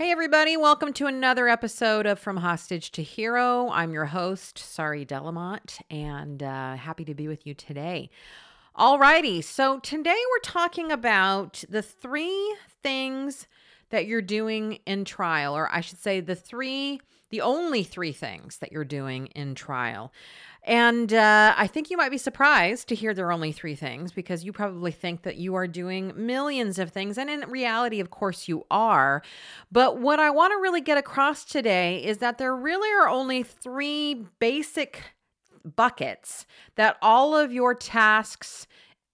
Hey, everybody, welcome to another episode of From Hostage to Hero. I'm your host, Sari Delamotte, and uh, happy to be with you today. Alrighty, so today we're talking about the three things that you're doing in trial, or I should say, the three, the only three things that you're doing in trial. And uh, I think you might be surprised to hear there are only three things because you probably think that you are doing millions of things. And in reality, of course, you are. But what I want to really get across today is that there really are only three basic buckets that all of your tasks,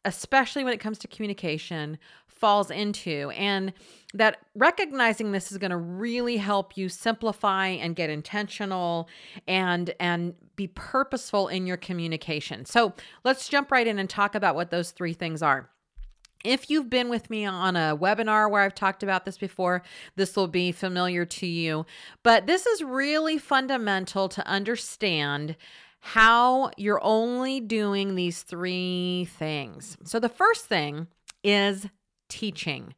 especially when it comes to communication, falls into. And that recognizing this is going to really help you simplify and get intentional and and be purposeful in your communication. So, let's jump right in and talk about what those three things are. If you've been with me on a webinar where I've talked about this before, this will be familiar to you. But this is really fundamental to understand how you're only doing these three things. So, the first thing is teaching.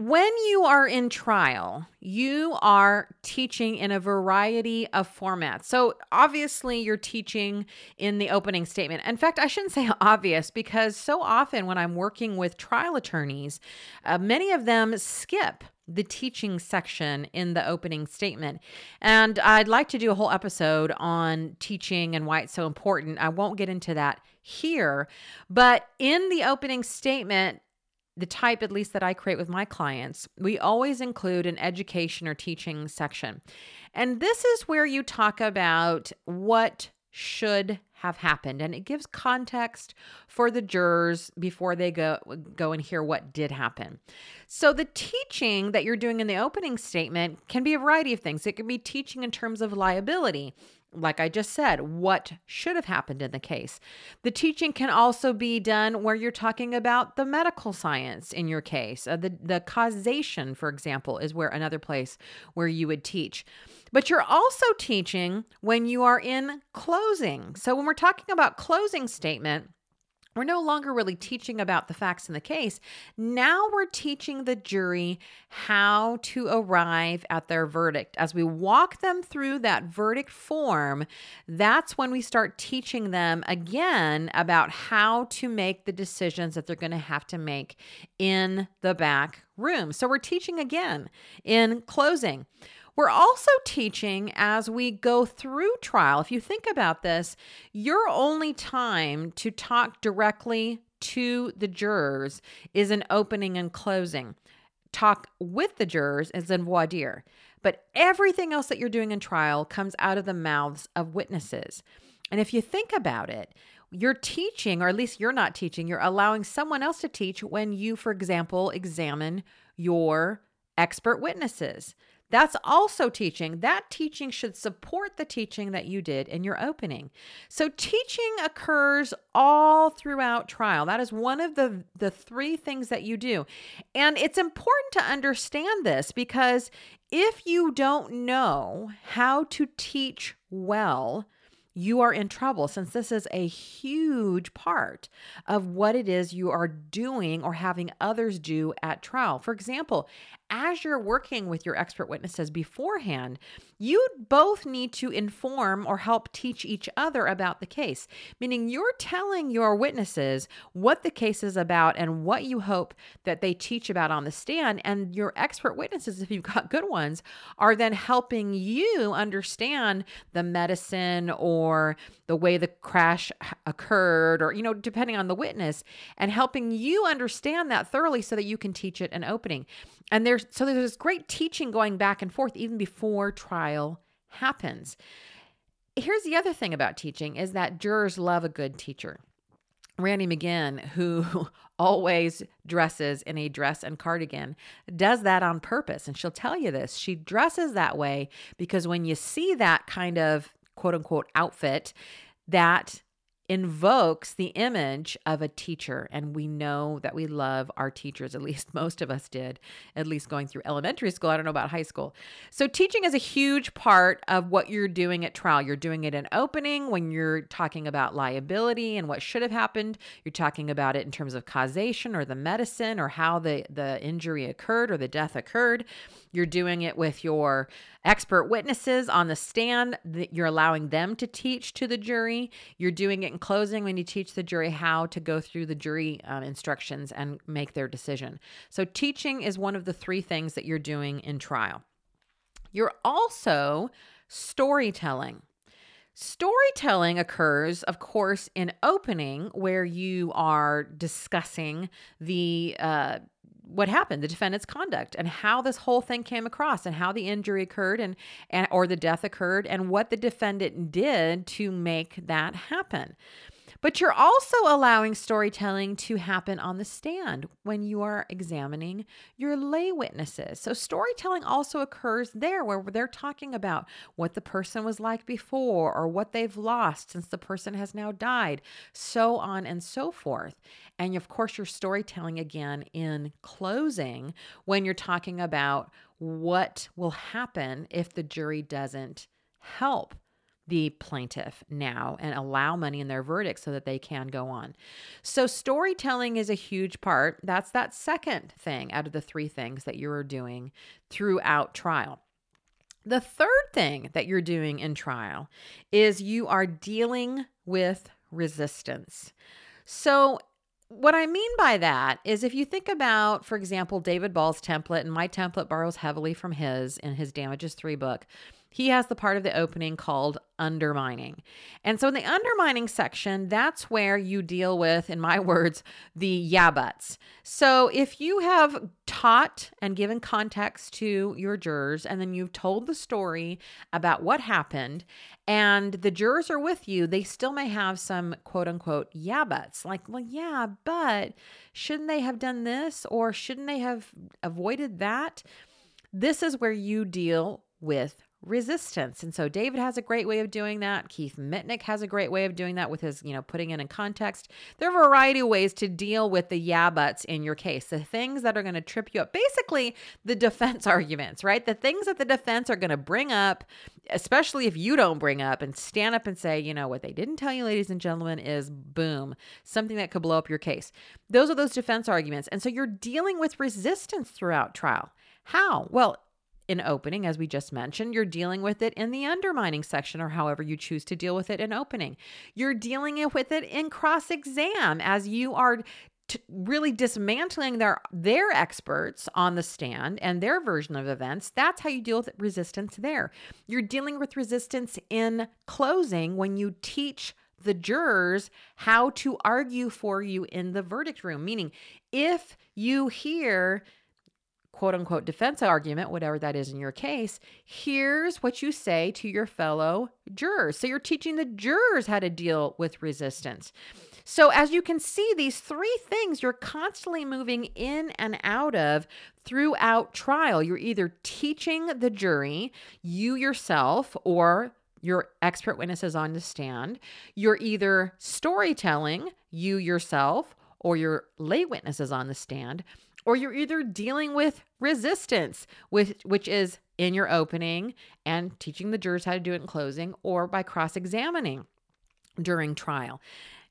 When you are in trial, you are teaching in a variety of formats. So, obviously, you're teaching in the opening statement. In fact, I shouldn't say obvious because so often when I'm working with trial attorneys, uh, many of them skip the teaching section in the opening statement. And I'd like to do a whole episode on teaching and why it's so important. I won't get into that here, but in the opening statement, the type, at least that I create with my clients, we always include an education or teaching section. And this is where you talk about what should have happened and it gives context for the jurors before they go go and hear what did happen. So the teaching that you're doing in the opening statement can be a variety of things. It can be teaching in terms of liability like I just said, what should have happened in the case. The teaching can also be done where you're talking about the medical science in your case. Uh, the, the causation, for example, is where another place where you would teach. But you're also teaching when you are in closing. So when we're talking about closing statement, we're no longer really teaching about the facts in the case. Now we're teaching the jury how to arrive at their verdict. As we walk them through that verdict form, that's when we start teaching them again about how to make the decisions that they're going to have to make in the back room. So we're teaching again in closing. We're also teaching as we go through trial. If you think about this, your only time to talk directly to the jurors is an opening and closing. Talk with the jurors is in voir dire. But everything else that you're doing in trial comes out of the mouths of witnesses. And if you think about it, you're teaching, or at least you're not teaching, you're allowing someone else to teach when you, for example, examine your expert witnesses. That's also teaching. That teaching should support the teaching that you did in your opening. So teaching occurs all throughout trial. That is one of the the three things that you do. And it's important to understand this because if you don't know how to teach well, you are in trouble since this is a huge part of what it is you are doing or having others do at trial. For example, as you're working with your expert witnesses beforehand, you both need to inform or help teach each other about the case, meaning you're telling your witnesses what the case is about and what you hope that they teach about on the stand. And your expert witnesses, if you've got good ones, are then helping you understand the medicine or the way the crash occurred, or, you know, depending on the witness, and helping you understand that thoroughly so that you can teach it an opening. And there's so there's this great teaching going back and forth even before trial happens. Here's the other thing about teaching is that jurors love a good teacher. Randi McGinn, who always dresses in a dress and cardigan, does that on purpose. And she'll tell you this. She dresses that way because when you see that kind of quote unquote outfit, that invokes the image of a teacher. And we know that we love our teachers, at least most of us did, at least going through elementary school. I don't know about high school. So, teaching is a huge part of what you're doing at trial. You're doing it in opening when you're talking about liability and what should have happened. You're talking about it in terms of causation or the medicine or how the, the injury occurred or the death occurred. You're doing it with your expert witnesses on the stand that you're allowing them to teach to the jury. You're doing it in closing when you teach the jury how to go through the jury um, instructions and make their decision. So, teaching is one of the three things that you're doing in trial. You're also storytelling. Storytelling occurs, of course, in opening, where you are discussing the uh, what happened, the defendant's conduct, and how this whole thing came across, and how the injury occurred, and, and or the death occurred, and what the defendant did to make that happen. But you're also allowing storytelling to happen on the stand when you are examining your lay witnesses. So, storytelling also occurs there where they're talking about what the person was like before or what they've lost since the person has now died, so on and so forth. And of course, you're storytelling again in closing when you're talking about what will happen if the jury doesn't help the plaintiff now and allow money in their verdict so that they can go on. So, storytelling is a huge part. That's that second thing out of the three things that you're doing throughout trial. The third thing that you're doing in trial is you are dealing with resistance. So, what I mean by that is if you think about, for example, David Ball's template, and my template borrows heavily from his in his Damages 3 book he has the part of the opening called undermining. And so in the undermining section, that's where you deal with, in my words, the yeah buts. So if you have taught and given context to your jurors, and then you've told the story about what happened, and the jurors are with you, they still may have some quote unquote yeah buts. Like, well, yeah, but shouldn't they have done this or shouldn't they have avoided that? This is where you deal with resistance. And so David has a great way of doing that. Keith Mitnick has a great way of doing that with his, you know, putting it in context. There are a variety of ways to deal with the yeah buts in your case, the things that are going to trip you up. Basically, the defense arguments, right? The things that the defense are going to bring up, especially if you don't bring up and stand up and say, you know, what they didn't tell you, ladies and gentlemen, is boom, something that could blow up your case. Those are those defense arguments. And so you're dealing with resistance throughout trial. How? Well, in opening, as we just mentioned, you're dealing with it in the undermining section or however you choose to deal with it in opening. You're dealing with it in cross exam as you are really dismantling their their experts on the stand and their version of events that's how you deal with resistance there you're dealing with resistance in closing when you teach the jurors how to argue for you in the verdict room meaning if you hear quote unquote defense argument, whatever that is in your case, here's what you say to your fellow jurors. So you're teaching the jurors how to deal with resistance. So, as you can see, these three things you're constantly moving in and out of throughout trial. You're either teaching the jury, you yourself, or your expert witnesses on the stand. You're either storytelling, you yourself, or your lay witnesses on the stand or you're either dealing with resistance, with, which is in your opening and teaching the jurors how to do it in closing, or by cross examining during trial.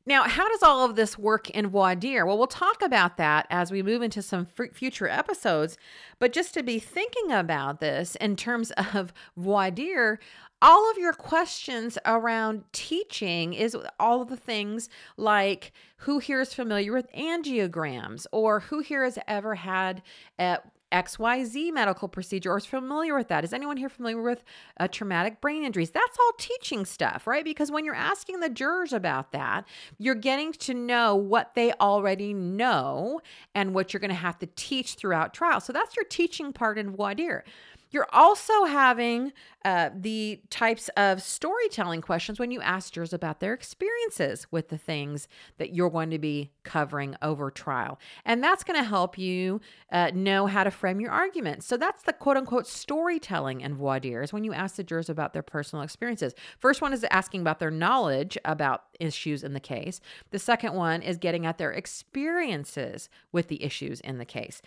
Now, how does all of this work in dire? Well, we'll talk about that as we move into some f- future episodes. But just to be thinking about this in terms of dire, all of your questions around teaching is all of the things like who here is familiar with angiograms or who here has ever had a XYZ medical procedure or is familiar with that. Is anyone here familiar with uh, traumatic brain injuries? That's all teaching stuff, right? Because when you're asking the jurors about that, you're getting to know what they already know and what you're going to have to teach throughout trial. So that's your teaching part in voir dire. You're also having uh, the types of storytelling questions when you ask jurors about their experiences with the things that you're going to be covering over trial. And that's going to help you uh, know how to frame your argument. So that's the quote unquote storytelling and voir dire is when you ask the jurors about their personal experiences. First one is asking about their knowledge about issues in the case, the second one is getting at their experiences with the issues in the case.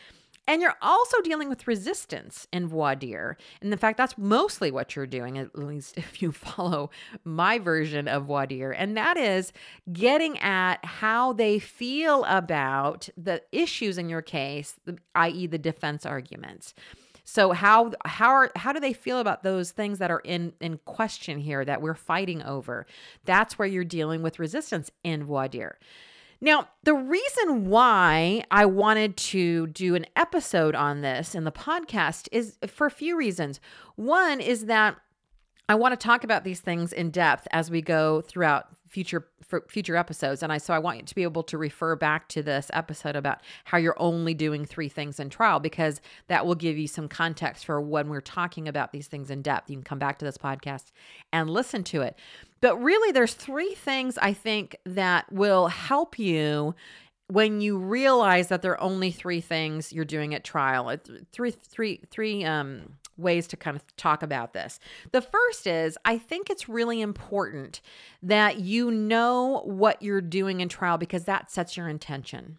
And you're also dealing with resistance in voir dire. And in fact, that's mostly what you're doing, at least if you follow my version of voir dire. And that is getting at how they feel about the issues in your case, i.e., the defense arguments. So how how are how do they feel about those things that are in in question here that we're fighting over? That's where you're dealing with resistance in voir dire. Now, the reason why I wanted to do an episode on this in the podcast is for a few reasons. One is that I want to talk about these things in depth as we go throughout future future episodes and I so I want you to be able to refer back to this episode about how you're only doing three things in trial because that will give you some context for when we're talking about these things in depth. You can come back to this podcast and listen to it. But really, there's three things I think that will help you when you realize that there are only three things you're doing at trial. Three, three, three um, ways to kind of talk about this. The first is I think it's really important that you know what you're doing in trial because that sets your intention.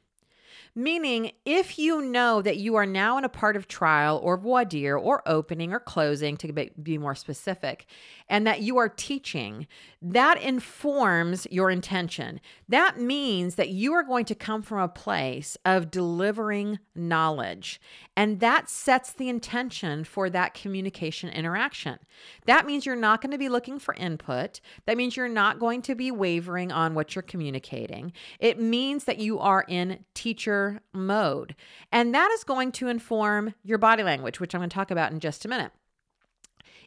Meaning, if you know that you are now in a part of trial or voir dire or opening or closing, to be more specific, and that you are teaching, that informs your intention. That means that you are going to come from a place of delivering knowledge, and that sets the intention for that communication interaction. That means you're not going to be looking for input. That means you're not going to be wavering on what you're communicating. It means that you are in teacher mode, and that is going to inform your body language, which I'm going to talk about in just a minute.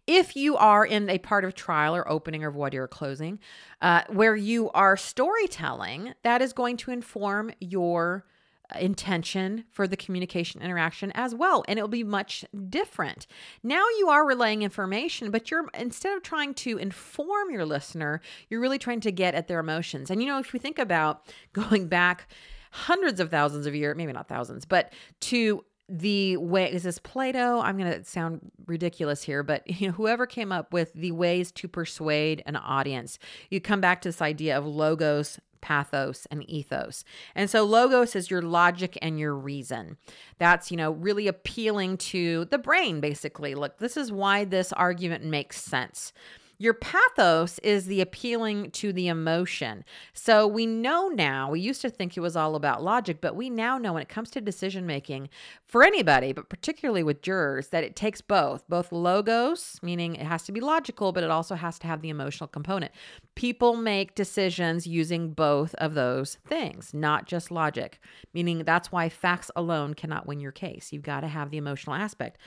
If you are in a part of trial or opening or what you're closing uh, where you are storytelling, that is going to inform your uh, intention for the communication interaction as well and it'll be much different. Now you are relaying information but you're instead of trying to inform your listener you're really trying to get at their emotions. And you know if we think about going back hundreds of thousands of years maybe not thousands but to the way is this Plato? I'm going to sound ridiculous here, but you know, whoever came up with the ways to persuade an audience, you come back to this idea of logos, pathos, and ethos. And so logos is your logic and your reason. That's, you know, really appealing to the brain, basically. Look, this is why this argument makes sense. Your pathos is the appealing to the emotion. So we know now, we used to think it was all about logic, but we now know when it comes to decision making for anybody, but particularly with jurors, that it takes both, both logos, meaning it has to be logical, but it also has to have the emotional component. People make decisions using both of those things, not just logic, meaning that's why facts alone cannot win your case. You've got to have the emotional aspect.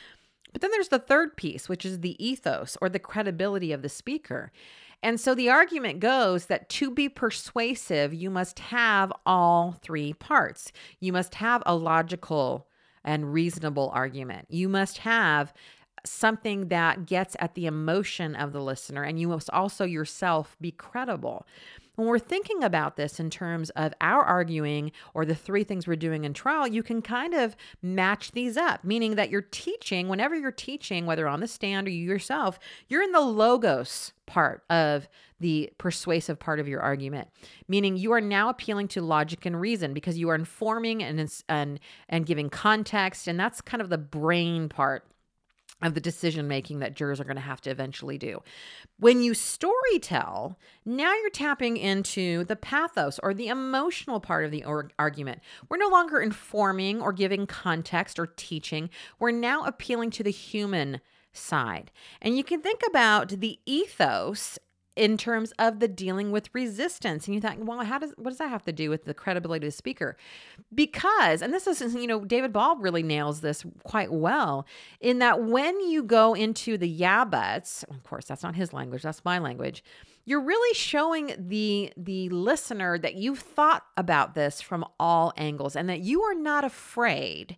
But then there's the third piece, which is the ethos or the credibility of the speaker. And so the argument goes that to be persuasive, you must have all three parts. You must have a logical and reasonable argument. You must have something that gets at the emotion of the listener, and you must also yourself be credible. When we're thinking about this in terms of our arguing or the three things we're doing in trial, you can kind of match these up, meaning that you're teaching, whenever you're teaching, whether on the stand or you yourself, you're in the logos part of the persuasive part of your argument meaning you are now appealing to logic and reason because you are informing and and and giving context and that's kind of the brain part of the decision making that jurors are going to have to eventually do. When you story tell, now you're tapping into the pathos or the emotional part of the argument. We're no longer informing or giving context or teaching. We're now appealing to the human side. And you can think about the ethos in terms of the dealing with resistance. And you thought, well, how does what does that have to do with the credibility of the speaker? Because, and this is, you know, David Ball really nails this quite well in that when you go into the yeah buts, of course, that's not his language, that's my language. You're really showing the the listener that you've thought about this from all angles and that you are not afraid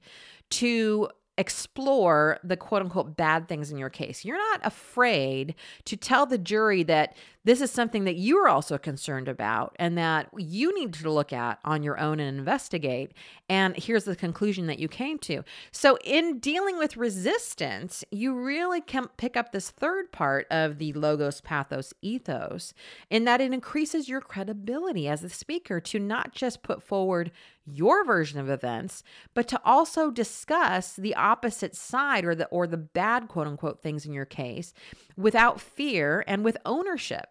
to explore the quote unquote bad things in your case. You're not afraid to tell the jury that this is something that you are also concerned about and that you need to look at on your own and investigate. And here's the conclusion that you came to. So, in dealing with resistance, you really can pick up this third part of the logos, pathos, ethos, in that it increases your credibility as a speaker to not just put forward your version of events, but to also discuss the opposite side or the or the bad quote unquote things in your case without fear and with ownership.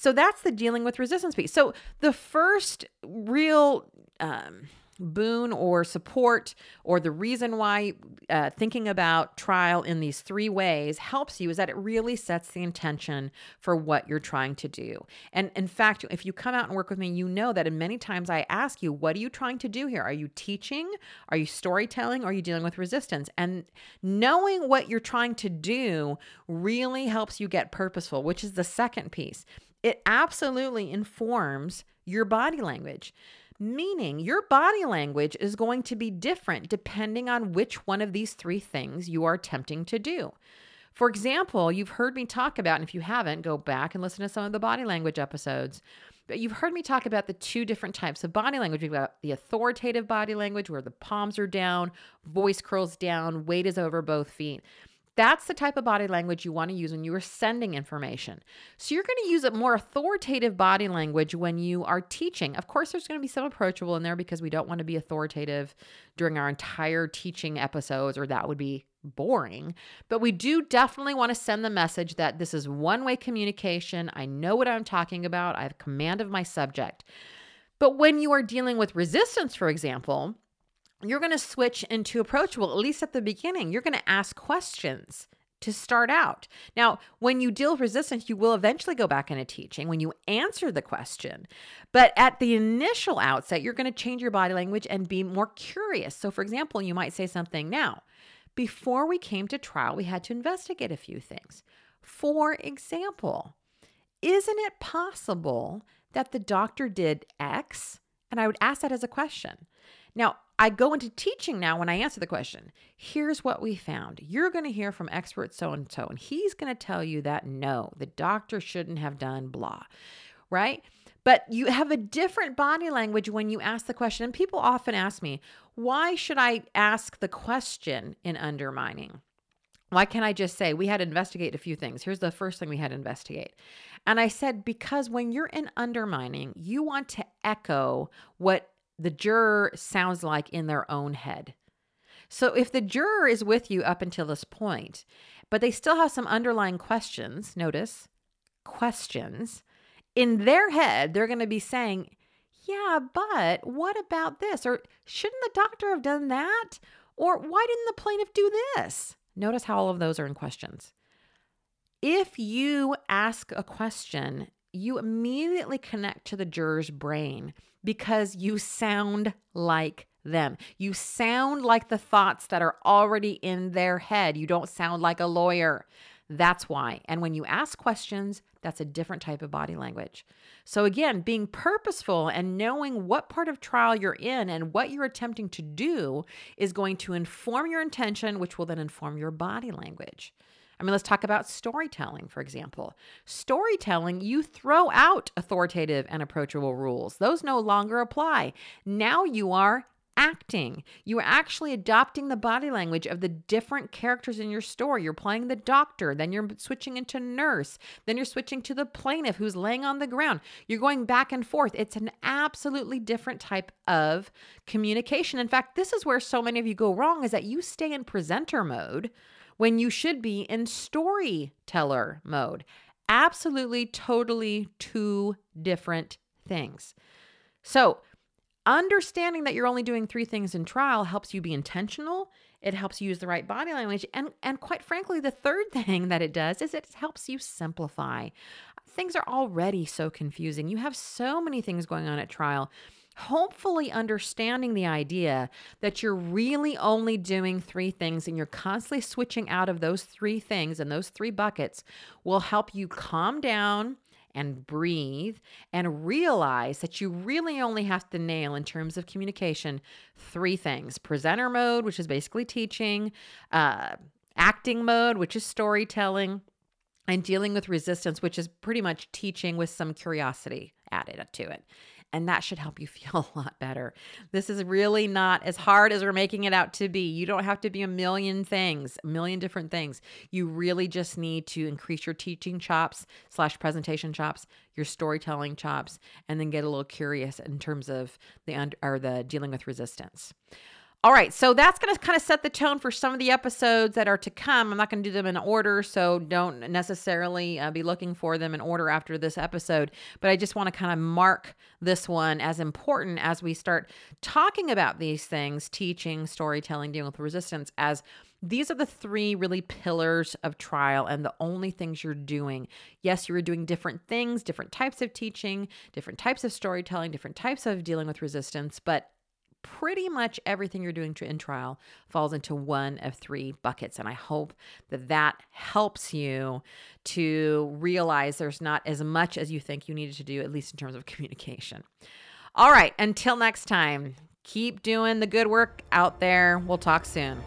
So that's the dealing with resistance piece. So the first real um, boon or support or the reason why uh, thinking about trial in these three ways helps you is that it really sets the intention for what you're trying to do. And in fact, if you come out and work with me, you know that in many times I ask you, what are you trying to do here? Are you teaching? Are you storytelling? Are you dealing with resistance? And knowing what you're trying to do really helps you get purposeful, which is the second piece. It absolutely informs your body language meaning your body language is going to be different depending on which one of these three things you are attempting to do. For example, you've heard me talk about, and if you haven't, go back and listen to some of the body language episodes. But you've heard me talk about the two different types of body language. We've got the authoritative body language where the palms are down, voice curls down, weight is over both feet. That's the type of body language you want to use when you are sending information. So you're going to use a more authoritative body language when you are teaching. Of course, there's going to be some approachable in there because we don't want to be authoritative during our entire teaching episodes, or that would be boring. But we do definitely want to send the message that this is one way communication. I know what I'm talking about, I have command of my subject. But when you are dealing with resistance, for example, you're going to switch into approachable, at least at the beginning. You're going to ask questions to start out. Now, when you deal with resistance, you will eventually go back into teaching when you answer the question. But at the initial outset, you're going to change your body language and be more curious. So, for example, you might say something now. Before we came to trial, we had to investigate a few things. For example, isn't it possible that the doctor did X? And I would ask that as a question. Now, I go into teaching now when I answer the question. Here's what we found. You're going to hear from expert so and so, and he's going to tell you that no, the doctor shouldn't have done blah, right? But you have a different body language when you ask the question. And people often ask me, why should I ask the question in undermining? Why can't I just say, we had to investigate a few things? Here's the first thing we had to investigate. And I said, because when you're in undermining, you want to echo what the juror sounds like in their own head. So if the juror is with you up until this point, but they still have some underlying questions, notice questions, in their head, they're going to be saying, yeah, but what about this? Or shouldn't the doctor have done that? Or why didn't the plaintiff do this? Notice how all of those are in questions. If you ask a question you immediately connect to the juror's brain because you sound like them. You sound like the thoughts that are already in their head. You don't sound like a lawyer. That's why. And when you ask questions, that's a different type of body language. So, again, being purposeful and knowing what part of trial you're in and what you're attempting to do is going to inform your intention, which will then inform your body language. I mean, let's talk about storytelling, for example. Storytelling, you throw out authoritative and approachable rules, those no longer apply. Now you are acting. You are actually adopting the body language of the different characters in your story. You're playing the doctor, then you're switching into nurse, then you're switching to the plaintiff who's laying on the ground. You're going back and forth. It's an absolutely different type of communication. In fact, this is where so many of you go wrong is that you stay in presenter mode when you should be in storyteller mode. Absolutely, totally two different things. So, understanding that you're only doing three things in trial helps you be intentional. It helps you use the right body language. And, and quite frankly, the third thing that it does is it helps you simplify. Things are already so confusing. You have so many things going on at trial hopefully understanding the idea that you're really only doing three things and you're constantly switching out of those three things and those three buckets will help you calm down and breathe and realize that you really only have to nail, in terms of communication, three things. Presenter mode, which is basically teaching, uh, acting mode, which is storytelling, and dealing with resistance, which is pretty much teaching with some curiosity added to it and that should help you feel a lot better. This is really not as hard as we're making it out to be. You don't have to be a million things, a million different things. You really just need to increase your teaching chops slash presentation chops, your storytelling chops, and then get a little curious in terms of the under, or the dealing with resistance. All right, so that's going to kind of set the tone for some of the episodes that are to come. I'm not going to do them in order, so don't necessarily uh, be looking for them in order after this episode. But I just want to kind of mark this one as important as we start talking about these things teaching, storytelling, dealing with resistance as these are the three really pillars of trial and the only things you're doing. Yes, you're doing different things, different types of teaching, different types of storytelling, different types of dealing with resistance, but pretty much everything you're doing to in trial falls into one of three buckets. And I hope that that helps you to realize there's not as much as you think you needed to do, at least in terms of communication. All right, until next time, keep doing the good work out there. We'll talk soon.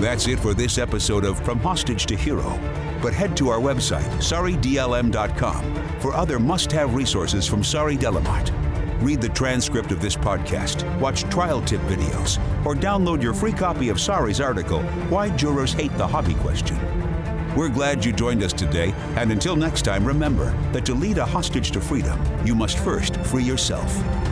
That's it for this episode of From Hostage to Hero. But head to our website, saridlm.com, for other must have resources from Sari Delamotte. Read the transcript of this podcast, watch trial tip videos, or download your free copy of Sari's article, Why Jurors Hate the Hobby Question. We're glad you joined us today, and until next time, remember that to lead a hostage to freedom, you must first free yourself.